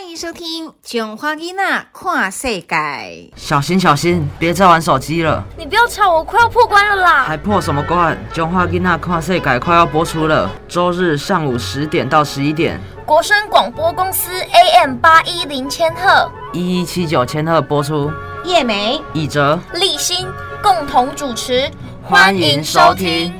欢迎收听《囧花囡娜跨世界》。小心小心，别再玩手机了！你不要吵，我快要破关了啦！还破什么关？《囧花囡娜跨世界》快要播出了，周日上午十点到十一点，国声广播公司 AM 八一零千赫，一一七九千赫播出。叶梅、以哲、立新共同主持，欢迎收听。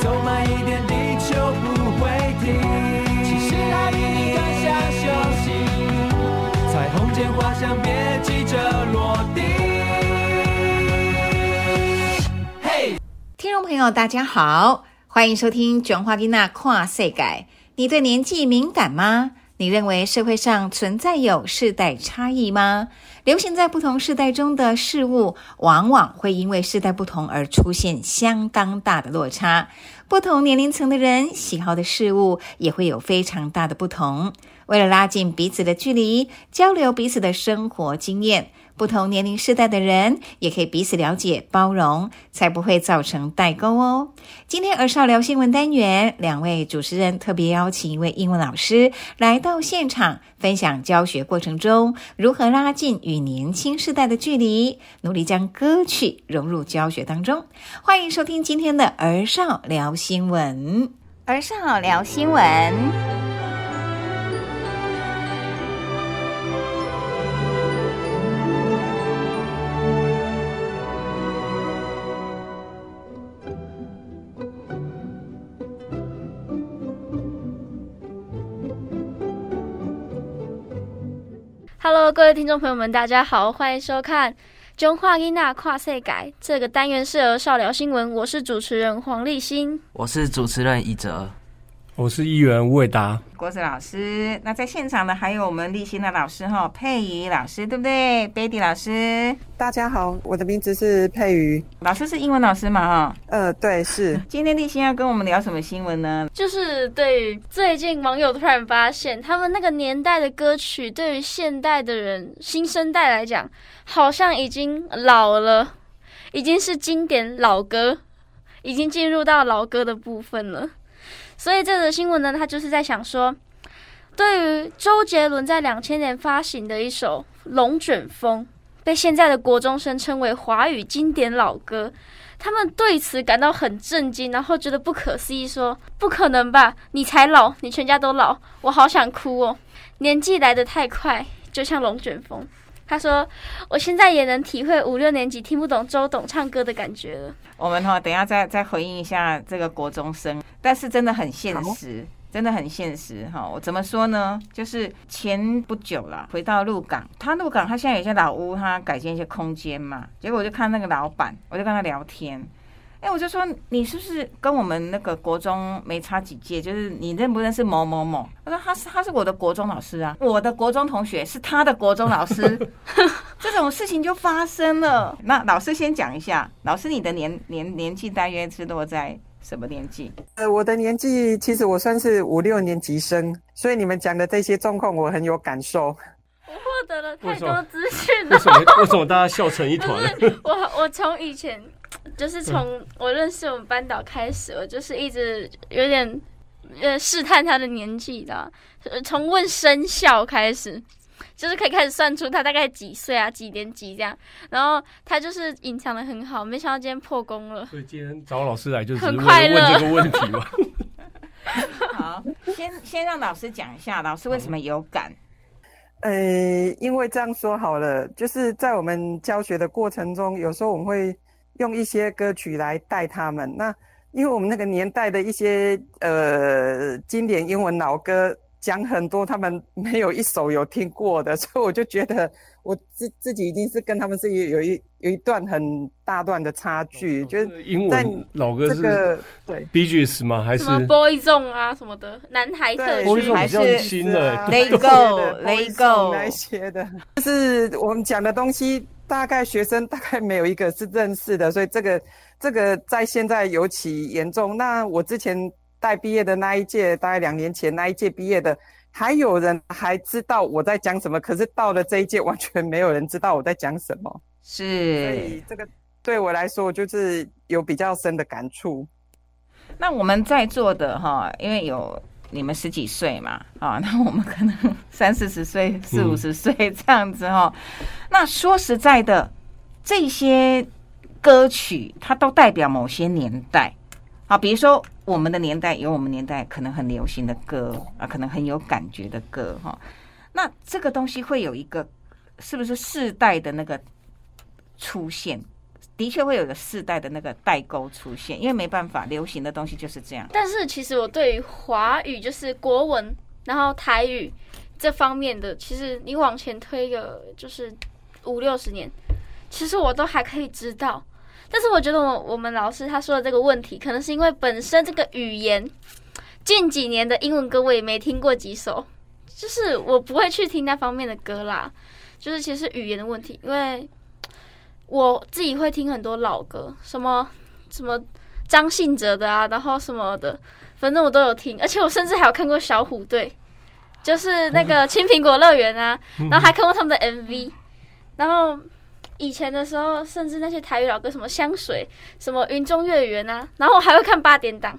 走慢一点，地球不会停。其实爱与你更想休息，彩虹间花香，别急着落地。嘿、听众朋友，大家好，欢迎收听《囧花囡娜跨世界》。你对年纪敏感吗？你认为社会上存在有世代差异吗？流行在不同世代中的事物，往往会因为世代不同而出现相当大的落差。不同年龄层的人喜好的事物也会有非常大的不同。为了拉近彼此的距离，交流彼此的生活经验，不同年龄世代的人也可以彼此了解、包容，才不会造成代沟哦。今天儿少聊新闻单元，两位主持人特别邀请一位英文老师来到现场，分享教学过程中如何拉近与年轻世代的距离，努力将歌曲融入教学当中。欢迎收听今天的儿少聊新闻，儿少聊新闻。Hello，各位听众朋友们，大家好，欢迎收看《中华音娜跨世改》这个单元适合少聊新闻，我是主持人黄立新。我是主持人一哲，我是议员吴伟达。郭子老师，那在现场的还有我们立新的老师哈，佩瑜老师，对不对？Betty 老师，大家好，我的名字是佩瑜。老师是英文老师嘛哈。呃，对，是今天立新要跟我们聊什么新闻呢？就是对于最近网友突然发现，他们那个年代的歌曲，对于现代的人、新生代来讲，好像已经老了，已经是经典老歌，已经进入到老歌的部分了。所以这则新闻呢，他就是在想说，对于周杰伦在两千年发行的一首《龙卷风》，被现在的国中生称为华语经典老歌，他们对此感到很震惊，然后觉得不可思议，说：“不可能吧？你才老，你全家都老，我好想哭哦！年纪来得太快，就像龙卷风。”他说：“我现在也能体会五六年级听不懂周董唱歌的感觉了。我们哈、等下再再回应一下这个国中生，但是真的很现实，真的很现实哈、我怎么说呢？就是前不久啦，回到鹿港，他鹿港他现在有些老屋，他改建一些空间嘛，结果我就看那个老板，我就跟他聊天。哎、我就说你是不是跟我们那个国中没差几届？就是你认不认识某某某？他说他是他是我的国中老师啊，我的国中同学是他的国中老师，这种事情就发生了。那老师先讲一下，老师你的年年年纪大约是落在什么年纪？呃，我的年纪其实我算是五六年级生，所以你们讲的这些状况我很有感受。我获得了太多资讯为了。什么为什么大家笑成一团？我我从以前就是从我认识我们班导开始，我就是一直有点呃试探他的年纪的，呃从问生肖开始。就是可以开始算出他大概几岁啊，几年级这样，然后他就是隐藏的很好，没想到今天破功了。所以今天找老师来就是很为快乐问这个问题嘛。好，先先让老师讲一下，老师为什么有感？呃，因为这样说好了，就是在我们教学的过程中，有时候我们会用一些歌曲来带他们。那因为我们那个年代的一些呃经典英文老歌，讲很多他们没有一首有听过的，所以我就觉得我自自己已经是跟他们是有有一有一段很大段的差距，就是英在文老歌是这个对 Gees 吗？还是什么 Boy Zone 啊什么的，男孩特对 Boy 区还是新了啊，Let 那 Go，Let Boys Go 那些的，就是我们讲的东西，大概学生 大概没有一个是认识的，所以这个这个在现在尤其严重。那我之前带毕业的那一届，大概两年前那一届毕业的，还有人还知道我在讲什么，可是到了这一届，完全没有人知道我在讲什么。是所是以这个对我来说，就是有比较深的感触。那我们在座的哈，因为有你们十几岁嘛，啊，那我们可能 三四十岁、四五十岁这样子哈。那说实在的，这些歌曲它都代表某些年代。啊，比如说我们的年代有我们年代可能很流行的歌啊，可能很有感觉的歌哈。那这个东西会有一个是不是世代的那个出现？的确会有个世代的那个代沟出现，因为没办法，流行的东西就是这样。但是其实我对于华语就是国文，然后台语这方面的，其实你往前推个就是五六十年，其实我都还可以知道。但是我觉得我我们老师他说的这个问题，可能是因为本身这个语言近几年的英文歌我也没听过几首，就是我不会去听那方面的歌啦。就是其实语言的问题，因为我自己会听很多老歌，什么什么张信哲的啊，然后什么的，反正我都有听，而且我甚至还有看过小虎队，就是那个 青苹果乐园啊，然后还看过他们的 MV，然后以前的时候，甚至那些台语老歌，什么香水，什么云中月圆啊，然后我还会看八点档，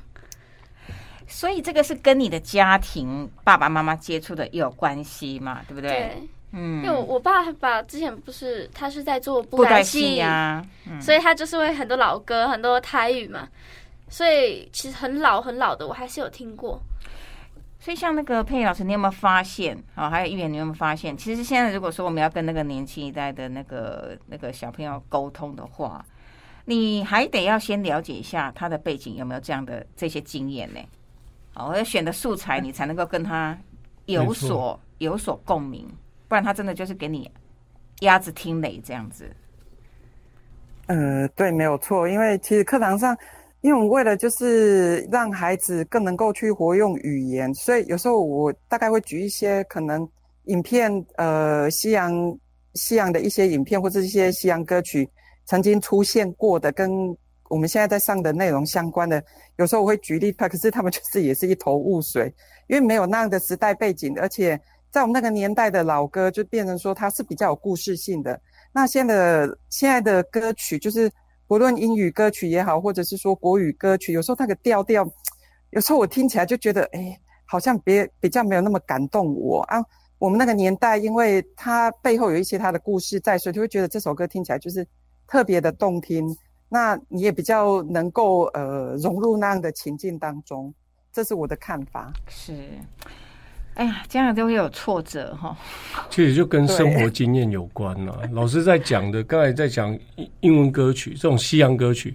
所以这个是跟你的家庭爸爸妈妈接触的有关系嘛，对不对？对，嗯因为我我爸爸之前不是他是在做布布袋袋戏呀、嗯，所以他就是会很多老歌，很多台语嘛，所以其实很老很老的，我还是有听过。所以像那个佩老师，你有没有发现啊、还有议员，你有没有发现？其实现在如果说我们要跟那个年轻一代的那个那个小朋友沟通的话，你还得要先了解一下他的背景有没有这样的这些经验呢？哦，要选的素材，你才能够跟他有所有所共鸣，不然他真的就是给你鸭子听雷这样子。呃，对，没有错。因为其实课堂上，因为我们为了就是让孩子更能够去活用语言，所以有时候我大概会举一些可能影片，呃，西洋西洋的一些影片或者一些西洋歌曲曾经出现过的，跟我们现在在上的内容相关的，有时候我会举例，可是他们就是也是一头雾水，因为没有那样的时代背景，而且在我们那个年代的老歌就变成说它是比较有故事性的。那现在的现在的歌曲，就是不论英语歌曲也好，或者是说国语歌曲，有时候那个调调，有时候我听起来就觉得，哎，好像别比较没有那么感动我啊。我们那个年代，因为它背后有一些它的故事在，所以就会觉得这首歌听起来就是特别的动听。那你也比较能够呃融入那样的情境当中，这是我的看法。是，哎呀，这样都会有挫折哈。其实就跟生活经验有关啦。老师在讲的，刚才在讲英英文歌曲这种西洋歌曲，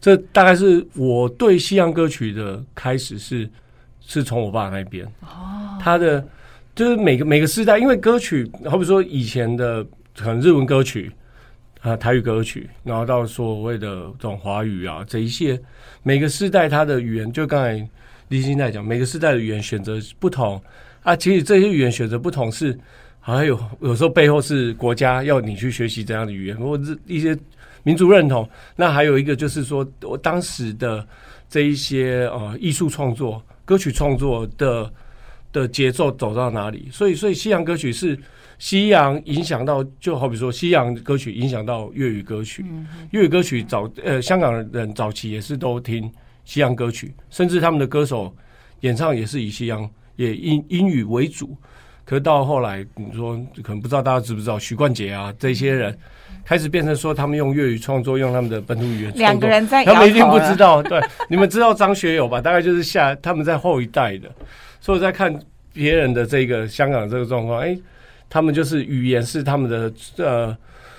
这大概是我对西洋歌曲的开始是是从我爸那边。哦，他的就是每个每个时代，因为歌曲，好比说以前的可能日文歌曲啊、台语歌曲，然后到所谓的这种华语啊这一些，每个时代它的语言，就刚才李欣在讲，每个时代的语言选择不同。啊，其实这些语言选择不同是，好像有有时候背后是国家要你去学习这样的语言，或者一些民族认同。那还有一个就是说，我当时的这一些呃艺术创作、歌曲创作的的节奏走到哪里？所以，所以西洋歌曲是西洋影响到，就好比说西洋歌曲影响到粤语歌曲，粤语歌曲早呃香港人早期也是都听西洋歌曲，甚至他们的歌手演唱也是以西洋。也英英语为主，可是到后来，你说可能不知道大家知不知道，许冠杰啊这些人开始变成说他们用粤语创作，用他们的本土语言。两个人在，他们一定不知道。对，你们知道张学友吧？大概就是下他们在后一代的，所以我在看别人的这个香港这个状况，哎，他们就是语言是他们的呃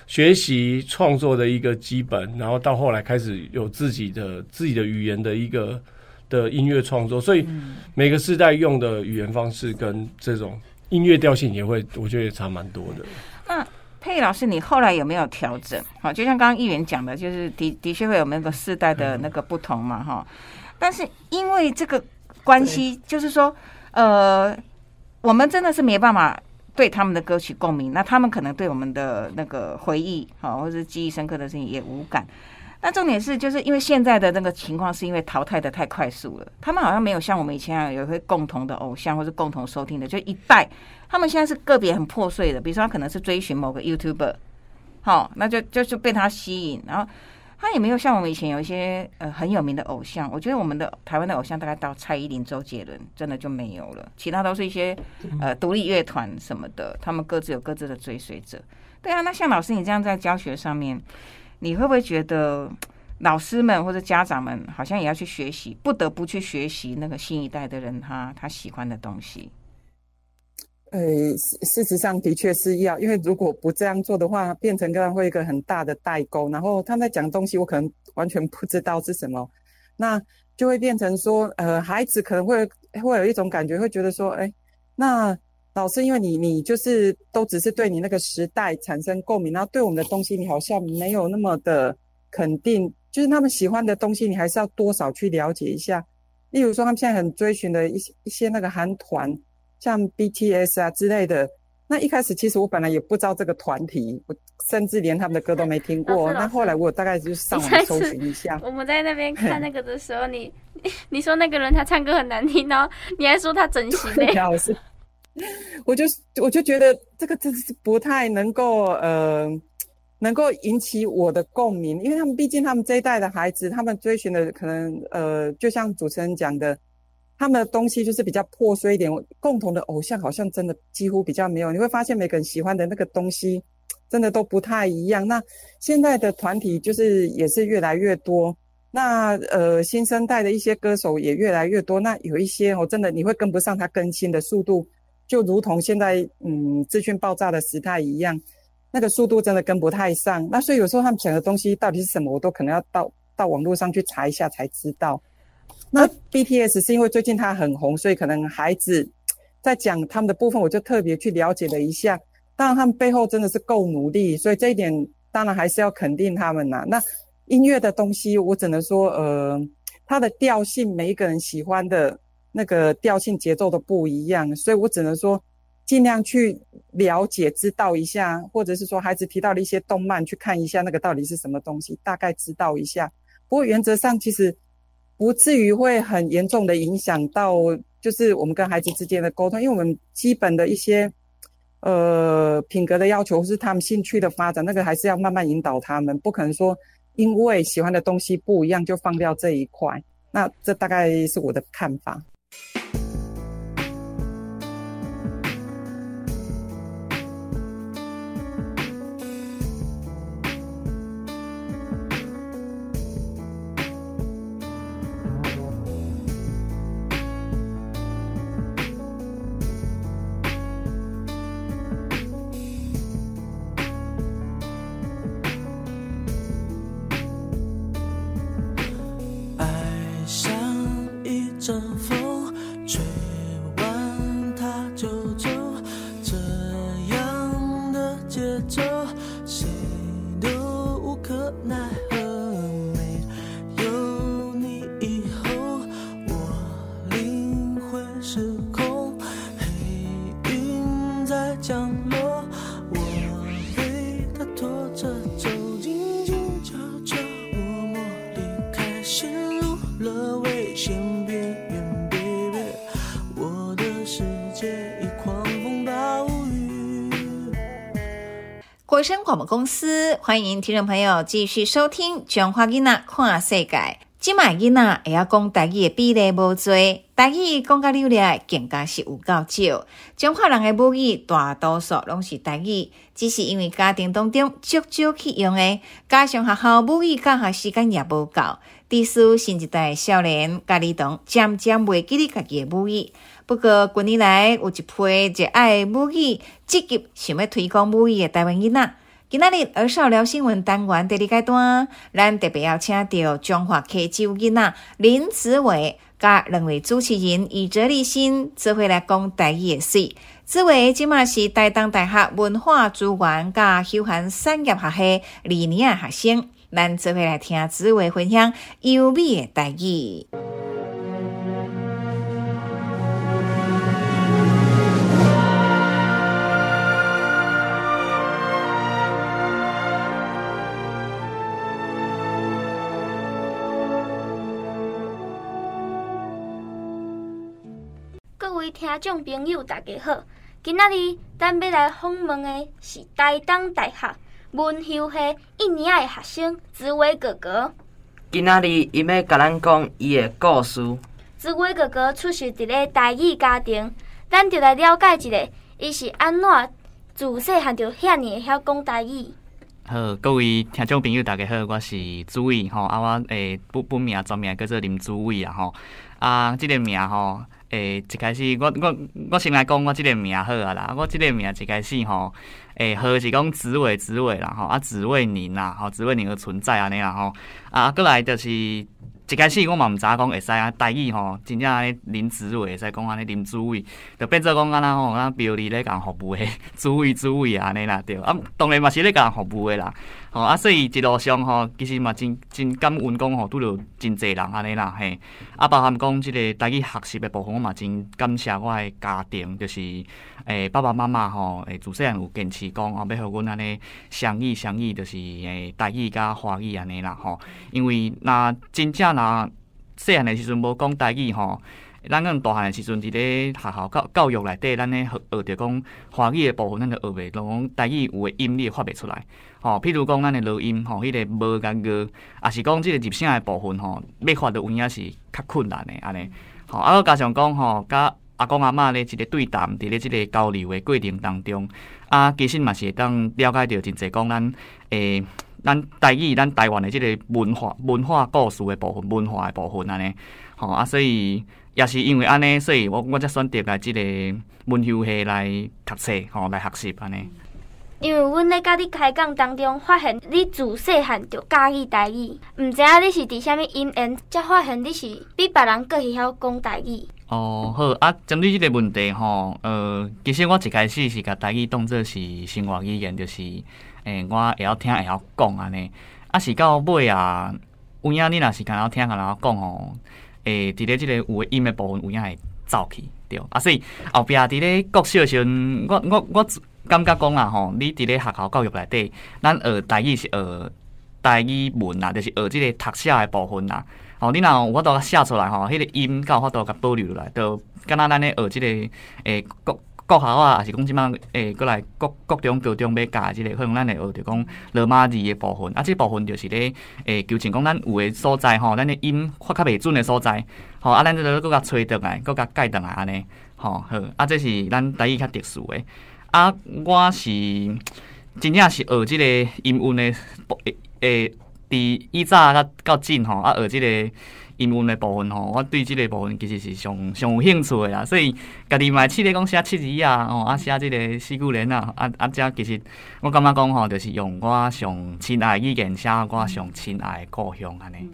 学习创作的一个基本，然后到后来开始有自己的自己的语言的一个。的音乐创作，所以每个时代用的语言方式跟这种音乐调性也会，我觉得也差蛮多的。那佩老师，你后来有没有调整？好，就像刚刚议员讲的，就是的的确会有那个世代的那个不同嘛，哈。但是因为这个关系，就是说，呃，我们真的是没办法对他们的歌曲共鸣，那他们可能对我们的那个回忆，好，或者是记忆深刻的事情也无感。那重点是，就是因为现在的那个情况，是因为淘汰的太快速了。他们好像没有像我们以前有一会共同的偶像，或是共同收听的，就一代。他们现在是个别很破碎的，比如说他可能是追寻某个 YouTuber，好，那就就是被他吸引，然后他也没有像我们以前有一些呃很有名的偶像。我觉得我们的台湾的偶像大概到蔡依林、周杰伦，真的就没有了，其他都是一些呃独立乐团什么的，他们各自有各自的追随者。对啊，那像老师你这样在教学上面。你会不会觉得老师们或者家长们好像也要去学习，不得不去学习那个新一代的人他他喜欢的东西？呃，事实上的确是要，因为如果不这样做的话，变成可能会一个很大的代沟。然后他在讲东西，我可能完全不知道是什么，那就会变成说，呃，孩子可能会会有一种感觉，会觉得说，哎，那。老师，因为你你就是都只是对你那个时代产生共鸣，然后对我们的东西你好像没有那么的肯定，就是他们喜欢的东西，你还是要多少去了解一下。例如说，他们现在很追寻的一些一些那个韩团，像 BTS 啊之类的。那一开始其实我本来也不知道这个团体，我甚至连他们的歌都没听过。那后来我大概就上网搜寻一下。我们在那边看那 个的时候，你你说那个人他唱歌很难听，然后你还说他整形呢。老师。我就我就觉得这个真是不太能够呃，能够引起我的共鸣，因为他们毕竟他们这一代的孩子，他们追寻的可能呃，就像主持人讲的，他们的东西就是比较破碎一点，共同的偶像好像真的几乎比较没有。你会发现每个人喜欢的那个东西真的都不太一样。那现在的团体就是也是越来越多，那呃新生代的一些歌手也越来越多，那有一些哦真的你会跟不上他更新的速度。就如同现在，嗯，资讯爆炸的时代一样，那个速度真的跟不太上。那所以有时候他们讲的东西到底是什么，我都可能要到到网络上去查一下才知道。那 BTS 是因为最近他很红，所以可能孩子在讲他们的部分，我就特别去了解了一下。当然他们背后真的是够努力，所以这一点当然还是要肯定他们呐。那音乐的东西，我只能说，呃，它的调性，每一个人喜欢的。那个调性节奏都不一样，所以我只能说尽量去了解、知道一下，或者是说孩子提到的一些动漫，去看一下那个到底是什么东西，大概知道一下。不过原则上其实不至于会很严重的影响到，就是我们跟孩子之间的沟通，因为我们基本的一些呃品格的要求或是他们兴趣的发展，那个还是要慢慢引导他们，不可能说因为喜欢的东西不一样就放掉这一块。那这大概是我的看法。了危险边缘，baby，我的世界已狂风暴雨。国声广播公司欢迎听众朋友继续收听《中华囡仔看世界》。今麦囡仔会晓讲台语的比例无多，台语讲甲流利的更加是有够少。中华人的母语大多数拢是台语，只是因为家庭当中少少去用的，加上学校母语教学时间也无够，致使新一代少年甲儿童渐渐袂记得家己的母语。不过近年来有一批热爱母语、积极想要推广母语的台湾囡仔。今仔日儿少聊新闻单元第二阶段，咱特别邀请到中华科州囡仔林子伟，甲两位主持人以哲立新做伙来讲台语的事。子伟即马是台东大学文化资源甲休闲产业学系二年的学生，咱做伙来听子伟分享优美的台语。各位听众朋友，大家好！今仔日咱要来访问的是台东大学文休系一年的学生紫薇哥哥。今仔日伊要甲咱讲伊的故事。紫薇哥哥出生伫咧台语家庭，咱就来了解一下，伊是安怎自细汉就遐尼会晓讲台语。好，各位听众朋友，大家好，我是朱伟吼，啊，我诶本本名全名叫做林朱伟啊吼，啊，即、个名吼，诶，一开始我我我先来讲我即个名好啊啦，我即个名一开始吼，诶，号是讲紫伟紫伟啦吼，啊，紫薇宁啦，吼，紫薇宁的存在安尼啦吼，啊，过来就是一开始我嘛毋知影讲会使啊，台语吼，真正安尼林紫伟会使讲安尼林朱伟，就变做讲安那吼，咱标里咧共服务的朱伟朱伟安尼啦对，啊，当然嘛是咧共服务的啦。吼啊，所以一路上吼，其实嘛真真感恩讲吼，拄着真侪人安尼啦嘿。啊，包含讲即个台语学习的部分，我嘛真感谢我的家庭，就是诶、爸爸妈妈吼，诶自细汉有坚持讲吼，要互阮安尼相依相依，就是诶台语甲华语安尼啦吼。因为若真正若细汉的时阵无讲台语吼。咱可能大汉的时阵，伫咧学校教教育内底，咱咧学学着讲华语的部分，咱就学袂，就讲台语有诶音你会发袂出来。吼、譬如讲咱的录音，吼、迄、个无甲个，也是讲即个入声的部分，吼、要发着有影是较困难的安尼。吼、啊，加上讲吼，甲阿公阿嬷咧一个对谈，伫咧即个交流的过程当中，啊，其实嘛是会当了解着真侪讲咱诶。咱台语，咱台湾的即个文化、文化故事的部分、文化的部分安尼，吼啊，所以也是因为安尼，所以我我才选择来即个文休系来读册，吼来学习安尼。因为阮咧甲你开讲当中，发现你自细汉就教己台语，毋知影你是伫啥物因缘，才发现你是比别人更会晓讲台语。哦，好啊，针对即个问题吼，呃，其实我一开始是甲台语当做是生活语言，就是诶、我会晓听会晓讲安尼。啊，是到尾啊，有影你若是敢晓听敢晓讲吼，诶、伫咧即个有诶音的部分，有影会走去对。啊，所以后壁伫咧国小的时阵，我我我感觉讲啦吼，你伫咧学校教育内底，咱学台语是学台语文啦，就是学即个读写的部分啦。吼、你若有法度写出来吼，迄、个音甲有法度甲保留落来，都敢若咱咧学即、个诶国国校啊，还是讲即摆诶，过来各各种、高中要教即、个，可能咱会学着讲罗马字的部分，啊，即部分就是咧诶，纠正讲咱有诶所在吼，咱的音发较袂准的所在，吼、啊，咱就搁甲吹倒来，搁甲改倒来安尼，吼、好，啊，这是咱台语较特殊的。啊，我是真正是学即个音韵的部诶诶，伫以早到到近吼，啊学即个音韵的部分吼，我对即个部分其实是上上有兴趣的啦，所以家己嘛试咧讲写七字啊，吼啊写即个四句联啊，啊啊遮其实我感觉讲吼，就是用我上亲爱的语言写我上亲爱的故乡安尼，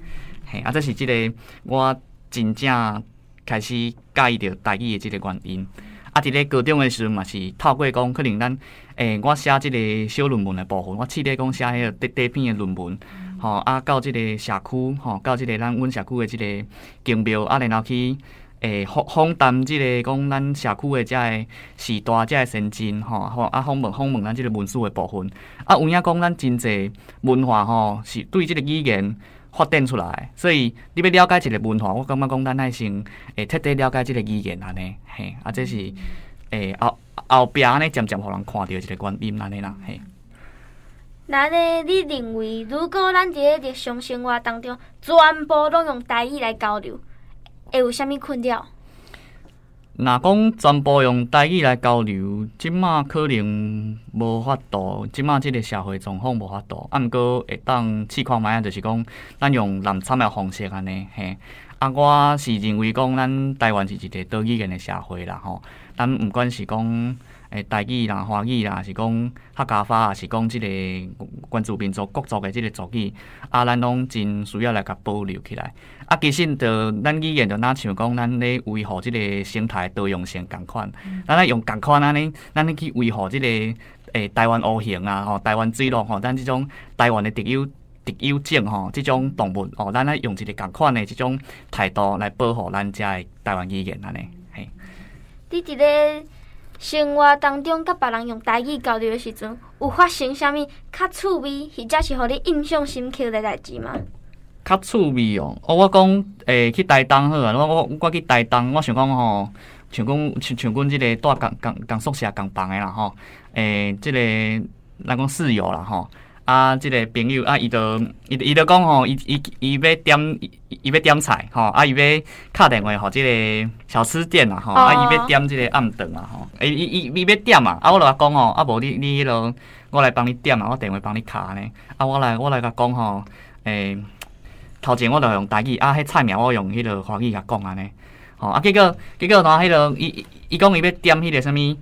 嘿，啊这是即个我真正开始介意着台语的即个原因。啊，伫咧高中诶时阵嘛是透过讲，可能咱诶、我写即个小论文的部分，我试咧讲写迄个短短篇的论文，吼、啊，到即个社区，吼、到即个咱阮社区的即个景庙，啊，然后去诶访访谈即个讲咱社区的遮个时代、遮个先进，吼、吼啊访问访问咱即个文书的部分，啊，有影讲咱真济文化吼、是对即个语言。发展出来的，所以你要了解一个文化，我感觉讲咱爱先会彻底了解即个语言安尼，嘿，啊，这是诶后后壁安尼渐渐互人看到一个原因安尼啦，嘿。那呢，你认为如果咱伫咧日常生活当中全部拢用台语来交流，会有啥物困扰？若讲全部用台语来交流，即马可能无法度，即马即个社会状况无法度。啊，毋过会当试看觅啊，就是讲咱用南参的方式安尼，嘿。啊，我是认为讲咱台湾是一个多语言的社会啦，吼。咱毋管是讲诶台语啦、华语啦，是讲客家话，啊，是讲即个关注民族各族的即个族语，啊，咱拢真需要来甲保留起来。啊，其实着咱语言着若像讲咱咧维护即个生态多样性共款，咱咧用共款安尼，咱咧去维护即、个诶、台湾乌熊啊，吼，台湾水鹿吼，咱即种台湾的特有特有种吼，即种动物吼，咱咧用一个共款的即种态度来保护咱遮的台湾语言安尼，嘿。你伫咧生活当中，甲别人用台语交流的时阵，有发生啥物较趣味，或者是互你印象深刻的代志吗？较趣味哦，哦，我讲诶、去台东好啊，我我我去台东，我想讲吼，像讲像像阮即个住共共共宿舍共房的啦吼，诶、即、个咱讲室友啦吼，啊，即、个朋友啊，伊就伊伊就讲吼，伊伊伊要点伊伊要点菜吼，啊，伊要敲电话吼即个小吃店啊吼，啊，伊要点即个暗顿啊吼，诶、伊伊伊要点嘛，啊，我就甲讲吼，啊，无你你迄、落我来帮你点啊，我电话帮你敲安尼，啊，我来我来甲讲吼，诶、头前我著用台语，啊，迄菜名我用迄落华语甲讲安尼，吼啊，结果结果喏，迄落伊伊伊讲伊要点迄个啥物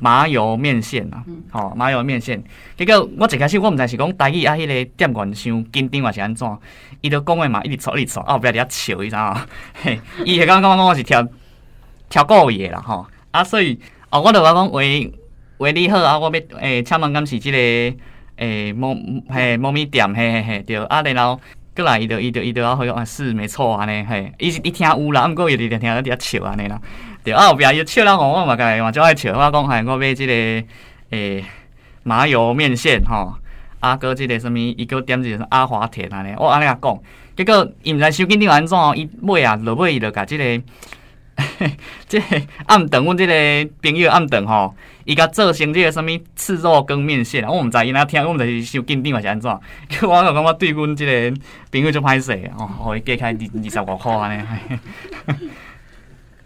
麻油面线啊，吼、麻油面线，结果我一开始我毋知是讲台语啊，迄个店员伤紧张还是安怎，伊著讲话嘛，一直错一直错，啊后壁伫遐笑，你知影 嘿，伊会感觉讲我是跳跳故意的啦吼，啊，所以哦，我著甲讲喂喂你好啊，我要诶，请问敢是即、个诶猫嘿猫咪店嘿嘿嘿对，啊然后。过来，伊就伊就伊就啊，回啊是没错安尼嘿，伊是伊听有啦，毋过伊就听伫遐笑安尼啦。对啊，后壁伊笑了吼，我嘛甲伊嘛就爱笑，我讲嘿，我买即、个诶、麻油面线吼，啊，搁即个什物，伊搁点一个阿华田安尼，我安尼甲讲，结果伊毋知收紧张安怎，伊尾啊落尾伊就甲即、个。即个暗顿，阮即个朋友暗顿吼，伊甲做成即个啥物赤肉羹面线，我毋知伊若听，我毋知是伤紧张还是安怎。叫 我就感觉对阮即个朋友就歹势哦，互伊加开二二十五箍安尼。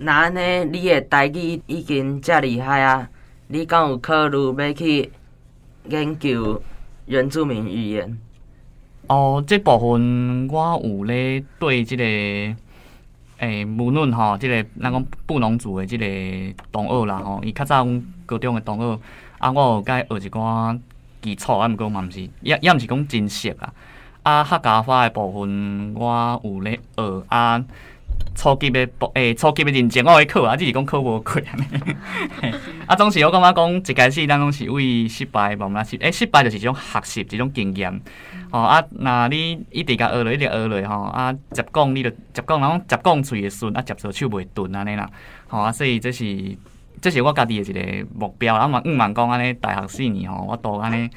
嘿那安尼，你的台语已经遮厉害啊！你敢有考虑要去研究原住民语言？哦，即部分我有咧对即、个诶，无论吼，即、个咱讲布农族的即个同学啦吼，伊较早阮高中的同学，啊，我有甲伊学一寡基础，啊，毋过嘛毋是，也也毋是讲真熟啊。啊，客家话的部分我有咧学啊。初级的部诶，初级的认证我会考啊，只是讲考无过安尼。啊，总是我感觉讲一开始咱拢是为失败慢慢失，诶、失败就是一种学习，一种经验。吼、啊，若你一直甲学落，一直学落吼，啊，接讲你着接讲，然后接讲喙会顺，啊，接做手袂钝安尼啦。吼、啊，所以这是这是我家己的一个目标。啊嘛，毋茫讲安尼，大学四年吼，我都安尼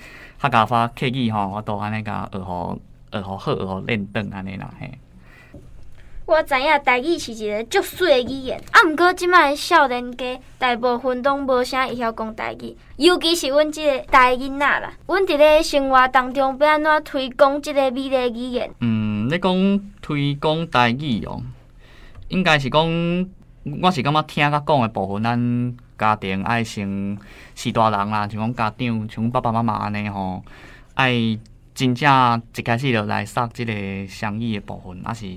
客家话刻意吼，我都安尼甲学互学互好，学互练转安尼啦，嘿。我知影台语是一个足水的语言，啊，毋过即摆少年家大部分拢无啥会晓讲台语，尤其是阮即个台囡仔啦。阮伫咧生活当中要安怎推广即个美丽语言？嗯，你讲推广台语哦，应该是讲，我是感觉听甲讲的部分，咱家庭爱先是大人啦，像讲家长，像阮爸爸妈妈安尼吼，爱真正一开始就来杀即个双语的部分，还是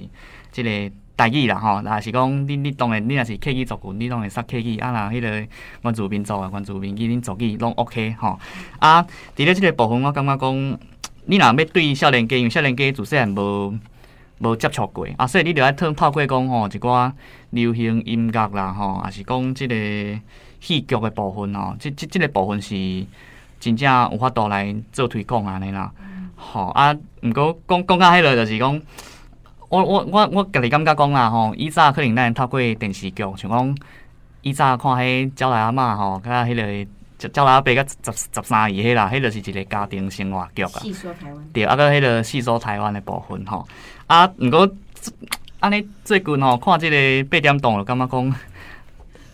即个代志啦吼，若是讲你你当然你若是客语族群，你当然杀客语，啊若迄个原住民族的原住民语，恁族语拢 OK 吼。啊，伫咧即个部分，我感觉讲，你若要对少年家，因为少年家自细汉无无接触过啊，所以你着爱透透过讲吼一寡流行音乐啦吼，也是讲即个戏剧的部分吼，即即即个部分是真正有法度来做推广安尼啦。吼啊，毋过讲讲到迄落就是讲，我我我我家己感觉讲啦吼，以早可能咱透过电视剧，像讲以早看迄鸟来阿嬷吼，甲迄个。鸟来阿伯甲十十三姨迄啦，迄就是一个家庭生活剧啊。细说台湾，对，啊，搁迄个细说台湾的部分吼，啊，毋过安尼最近吼看即个八点档，就感觉讲，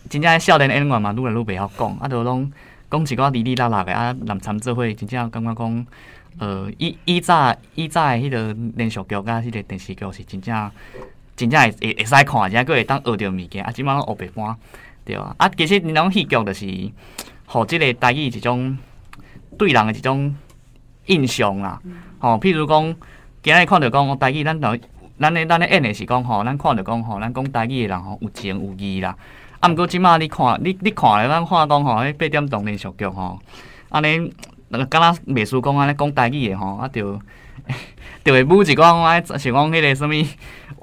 真正少年演员嘛，愈来愈袂晓讲，啊，就拢讲一寡哩哩啦啦的，啊，南参做伙，真正感觉讲，呃，以以早以早的迄个连续剧甲迄个电视剧是真正真正会会会使看，而且佫会当学着物件，啊，即满拢学白搬，对啊，啊，其实你种戏剧就是，互即个台语一种对人的一种印象啦。吼、譬如讲，今日看着讲台语，咱就咱咧咱咧演的是讲吼，咱看着讲吼，咱讲台语的人吼有情有义啦。啊，毋过即满你看，你你看咧，咱看讲吼，迄八点档连续剧吼，安尼，那个那个敢若袂输讲安尼讲台语的吼，啊着着会舞一寡安尼，像讲迄个什物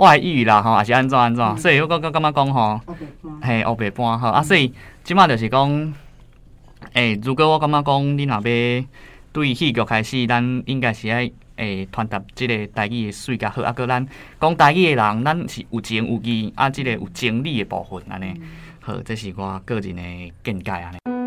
外语啦吼，还是安怎安怎，所以我感觉感觉讲吼。嘿，黑白半吼，啊，所以即马就是讲，诶、如果我感觉讲你若要对戏剧开始，咱应该是爱诶传达即个台语的水较好，啊，搁咱讲台语的人，咱是有情有义，啊，即个有情理的部分安尼，好，这是我个人的见解安尼。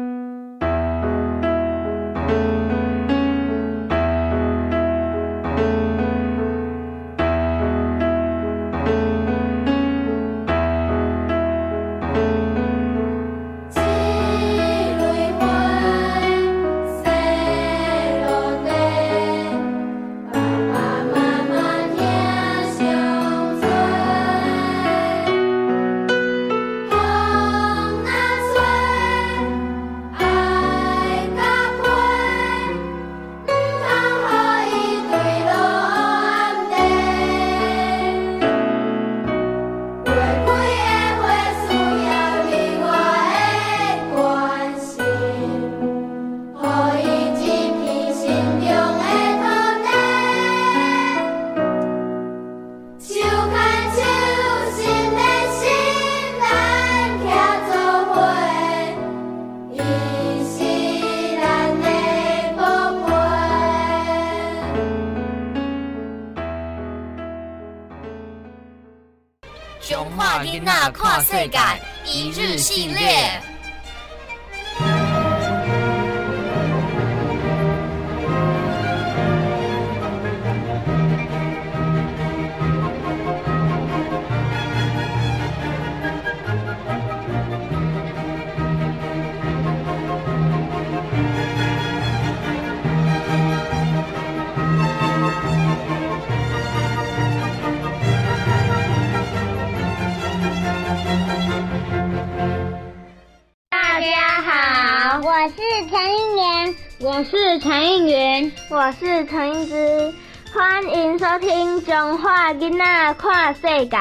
听《中华囡仔看世界》。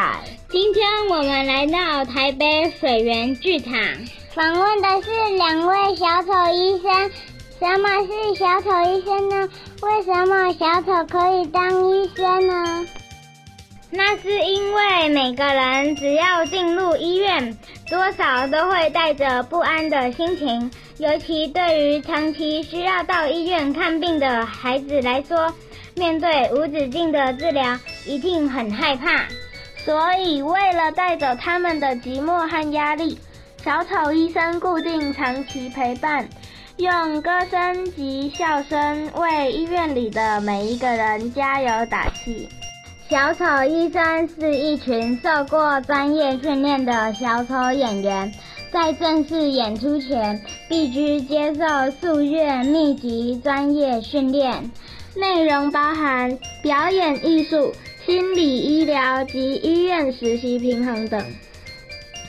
今天我们来到台北水源剧场，访问的是两位小丑医生。什么是小丑医生呢？为什么小丑可以当医生呢？那是因为每个人只要进入医院，多少都会带着不安的心情，尤其对于长期需要到医院看病的孩子来说，面对无止境的治疗，一定很害怕。所以，为了带走他们的寂寞和压力，小丑医生固定长期陪伴，用歌声及笑声为医院里的每一个人加油打气。小丑医生是一群受过专业训练的小丑演员，在正式演出前必须接受数月密集专业训练，内容包含表演艺术、心理医疗及医院实习平衡等。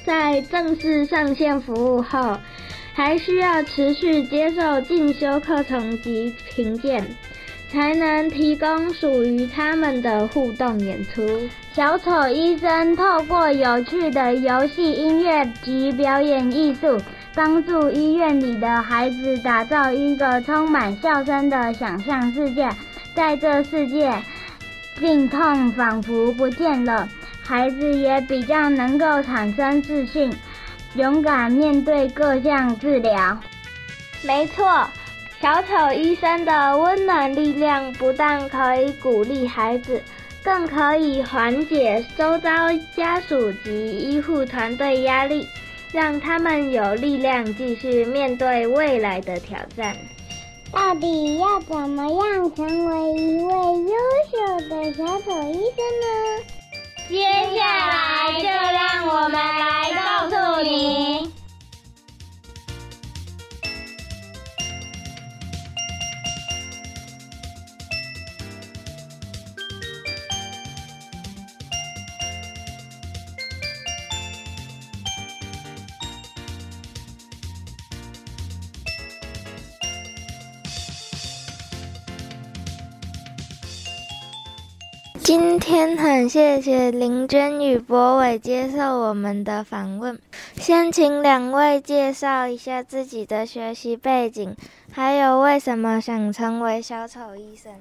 在正式上线服务后，还需要持续接受进修课程及评鉴。才能提供属于他们的互动演出。小丑医生透过有趣的游戏、音乐及表演艺术，帮助医院里的孩子打造一个充满笑声的想象世界。在这世界，病痛仿佛不见了，孩子也比较能够产生自信，勇敢面对各项治疗。没错，小丑医生的温暖力量不但可以鼓励孩子，更可以缓解周遭家属及医护团队压力，让他们有力量继续面对未来的挑战。到底要怎么样成为一位优秀的小丑医生呢？接下来就让我们来告诉你。今天很谢谢林娟与博伟接受我们的访问。先请两位介绍一下自己的学习背景，还有为什么想成为小丑医生。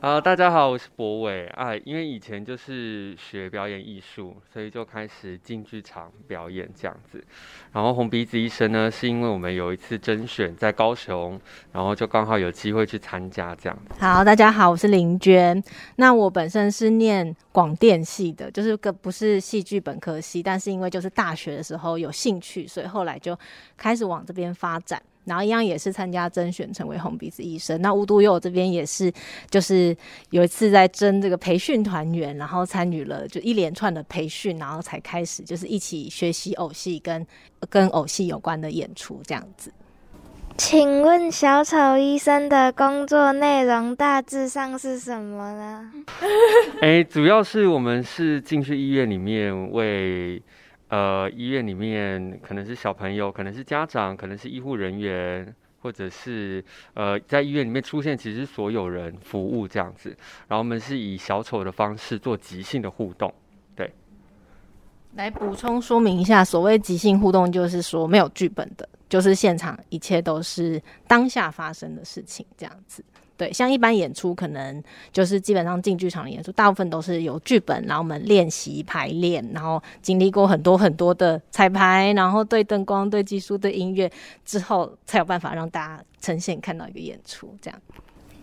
啊、大家好，我是博伟啊。因为以前就是学表演艺术，所以就开始进剧场表演这样子。然后红鼻子医生呢，是因为我们有一次甄选在高雄，然后就刚好有机会去参加这样子。好，大家好，我是林娟。那我本身是念广电系的，就是个不是戏剧本科系，但是因为就是大学的时候有兴趣，所以后来就开始往这边发展。然后一样也是参加甄选成为红鼻子医生。那无独有偶这边也是，就是有一次在争这个培训团员，然后参与了就一连串的培训，然后才开始就是一起学习偶戏跟跟偶戏有关的演出这样子。请问小丑医生的工作内容大致上是什么呢？哎，主要是我们是进去医院里面为呃医院里面可能是小朋友，可能是家长，可能是医护人员。或者是呃，在医院里面出现，其实所有人服务这样子，然后我们是以小丑的方式做即兴的互动，对。来补充说明一下，所谓即兴互动，就是说没有剧本的，就是现场一切都是当下发生的事情，这样子。对，像一般演出，可能就是基本上进剧场的演出，大部分都是有剧本，然后我们练习排练，然后经历过很多很多的彩排，然后对灯光、对技术、对音乐之后，才有办法让大家呈现看到一个演出这样。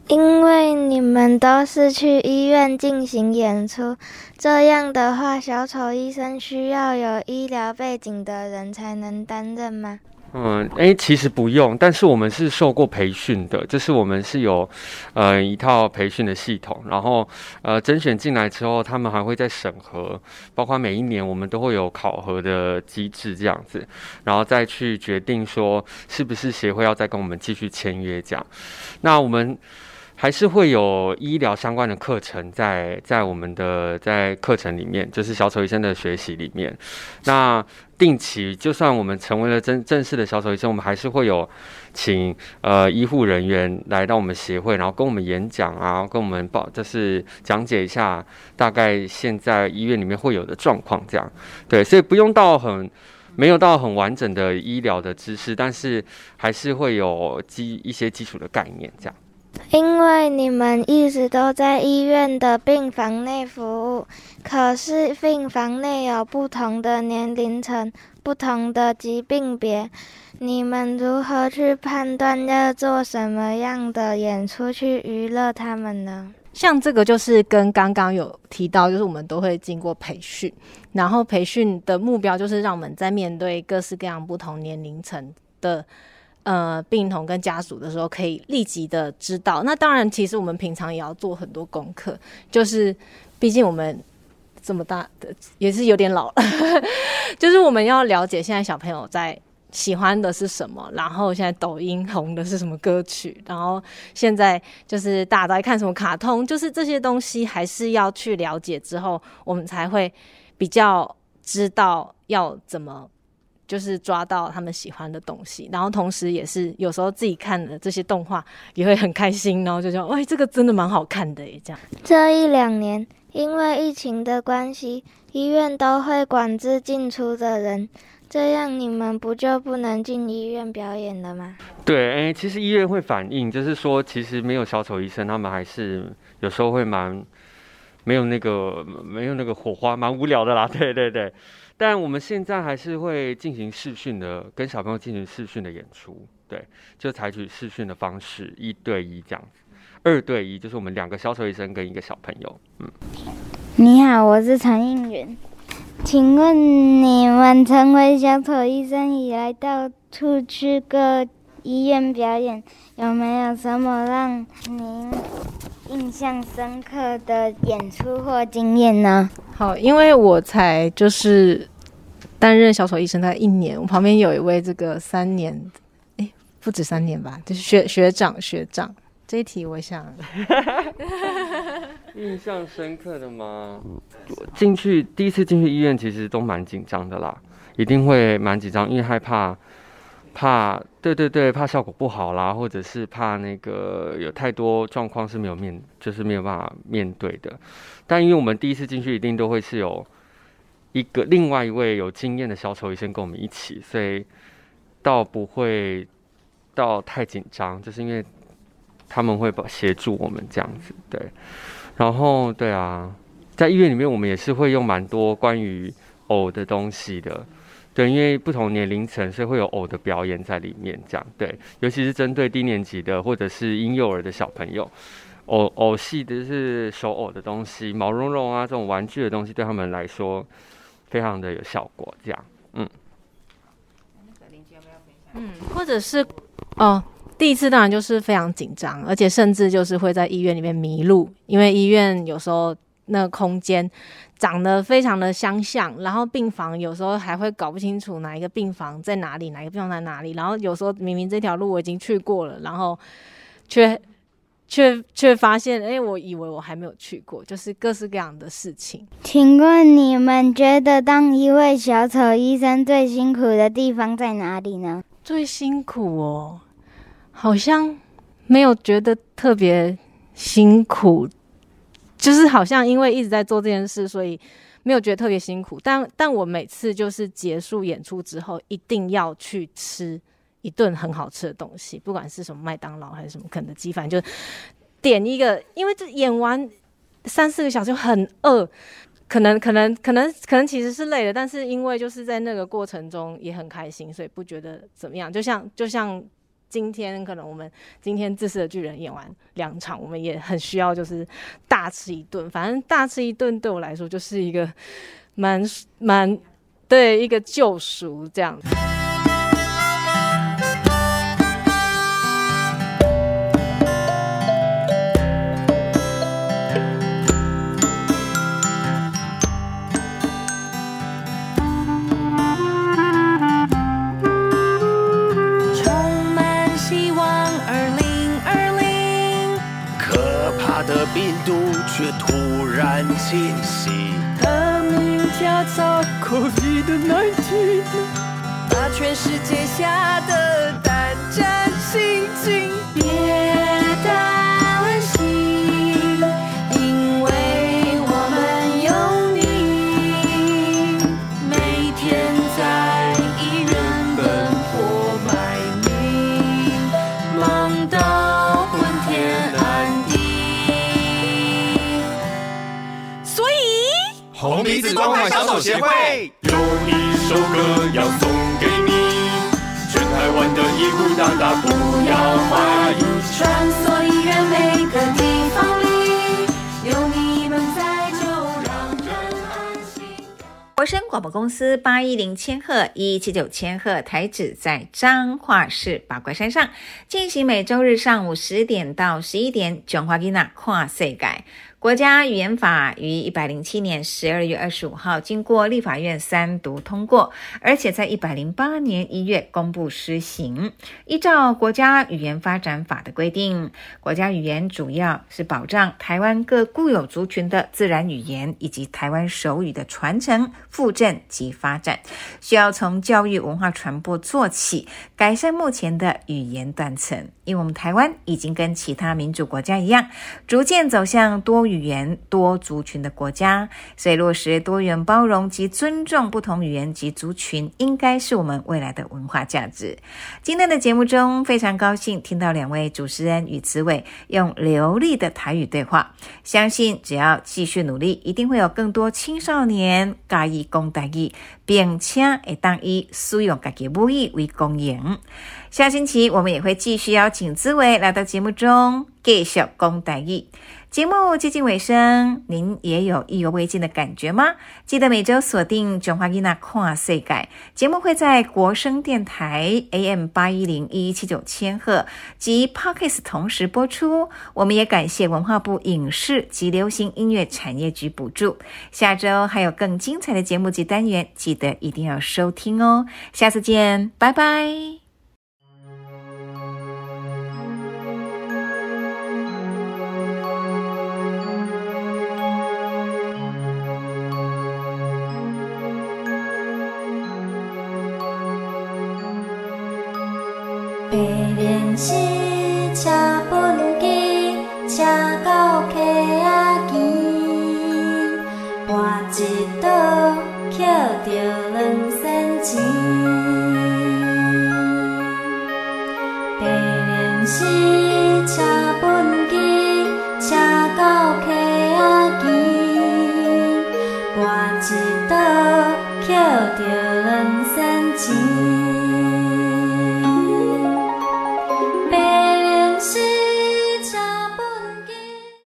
因为你们都是去医院进行演出，这样的话，小丑医生需要有医疗背景的人才能担任吗？嗯，诶，其实不用，但是我们是受过培训的，就是我们是有呃一套培训的系统，然后呃甄选进来之后，他们还会再审核，包括每一年我们都会有考核的机制这样子，然后再去决定说是不是协会要再跟我们继续签约这样。那我们还是会有医疗相关的课程在在我们的在课程里面，就是小丑医生的学习里面。那定期，就算我们成为了正正式的小丑医生，我们还是会有请呃医护人员来到我们协会，然后跟我们演讲啊，跟我们报，就是讲解一下大概现在医院里面会有的状况，这样对，所以不用到很没有到很完整的医疗的知识，但是还是会有基一些基础的概念，这样。因为你们一直都在医院的病房内服务，可是病房内有不同的年龄层、不同的疾病别，你们如何去判断要做什么样的演出去娱乐他们呢？像这个就是跟刚刚有提到，就是我们都会经过培训，然后培训的目标就是让我们在面对各式各样不同年龄层的。呃，病童跟家属的时候，可以立即的知道。那当然，其实我们平常也要做很多功课，就是毕竟我们这么大的，也是有点老了，就是我们要了解现在小朋友在喜欢的是什么，然后现在抖音红的是什么歌曲，然后现在就是大家都在看什么卡通，就是这些东西还是要去了解之后，我们才会比较知道要怎么。就是抓到他们喜欢的东西，然后同时也是有时候自己看的这些动画也会很开心，然后就说：“哎，这个真的蛮好看的耶！”这样。这一两年因为疫情的关系，医院都会管制进出的人，这样你们不就不能进医院表演了吗？对，哎，其实医院会反映，就是说，其实没有小丑医生，他们还是有时候会蛮。没有那个没有那个火花，蛮无聊的啦。对对对，但我们现在还是会进行视讯的，跟小朋友进行视讯的演出。对，就采取视讯的方式，一对一这样子，二对一就是我们两个小丑医生跟一个小朋友。嗯，你好，我是陈应元。请问你们成为小丑医生以来，到处去各医院表演，有没有什么让您印象深刻的演出或经验呢？好，因为我才就是担任小丑医生才一年，我旁边有一位这个三年，哎，不止三年吧，就是学学长学长。这一题我想 印象深刻的吗？进去第一次进去医院，其实都蛮紧张的啦，一定会蛮紧张，因为害怕怕对对对，怕效果不好啦，或者是怕那个有太多状况是没有面，就是没有办法面对的。但因为我们第一次进去，一定都会是有一个另外一位有经验的小丑医生跟我们一起，所以倒不会到太紧张，就是因为。他们会协助我们这样子，对，然后对啊，在医院里面，我们也是会用蛮多关于偶的东西的，对，因为不同年龄层，所以会有偶的表演在里面，这样对，尤其是针对低年级的或者是婴幼儿的小朋友，偶偶戏的是手偶的东西，毛茸茸啊这种玩具的东西，对他们来说非常的有效果，这样，嗯，嗯，或者是哦。第一次当然就是非常紧张，而且甚至就是会在医院里面迷路，因为医院有时候那个空间长得非常的相像，然后病房有时候还会搞不清楚哪一个病房在哪里，哪一个病房在哪里，然后有时候明明这条路我已经去过了，然后却却却发现，哎，我以为我还没有去过，就是各式各样的事情。请问你们觉得当一位小丑医生最辛苦的地方在哪里呢？最辛苦哦。好像没有觉得特别辛苦，就是好像因为一直在做这件事，所以没有觉得特别辛苦。但但我每次就是结束演出之后，一定要去吃一顿很好吃的东西，不管是什么麦当劳还是什么肯德基，反正就点一个。因为这演完三四个小时很饿，可能 可能可能可能其实是累的，但是因为就是在那个过程中也很开心，所以不觉得怎么样。就像就像。今天可能我们今天自私的巨人演完两场，我们也很需要就是大吃一顿。反正大吃一顿对我来说就是一个蛮蛮对一个救赎这样子。他名叫做 COVID-19，把全世界吓得胆战心惊。鼻子关怀小丑协会有一首歌要送给你，全台湾的医护大大不要怀疑，穿梭医院每个地方里，有你们在就让人安心。国声广播公司八一零千赫一七九千赫台址在彰化市八卦山上，进行每周日上午十点到十一点，中华囡仔跨世界。国家语言法于一百零七年十二月二十五号经过立法院三读通过，而且在一百零八年一月公布施行。依照国家语言发展法的规定，国家语言主要是保障台湾各固有族群的自然语言以及台湾手语的传承、复振及发展，需要从教育文化传播做起，改善目前的语言断层。因为我们台湾已经跟其他民主国家一样，逐渐走向多语。语言、多族群的国家，所以落实多元包容及尊重不同语言及族群，应该是我们未来的文化价值。今天的节目中，非常高兴听到两位主持人与慈伟用流利的台语对话，相信只要继续努力，一定会有更多青少年加以公台语，并且会当以使用家己母语为公营。下星期我们也会继续邀请滋伟来到节目中继续讲台语。节目接近尾声，您也有意犹未尽的感觉吗？记得每周锁定《中华囡娜跨世界》节目，会在国声电台 AM 八一零一七九千赫及 Pocket 同时播出。我们也感谢文化部影视及流行音乐产业局补助。下周还有更精彩的节目及单元，记得一定要收听哦！下次见，拜拜。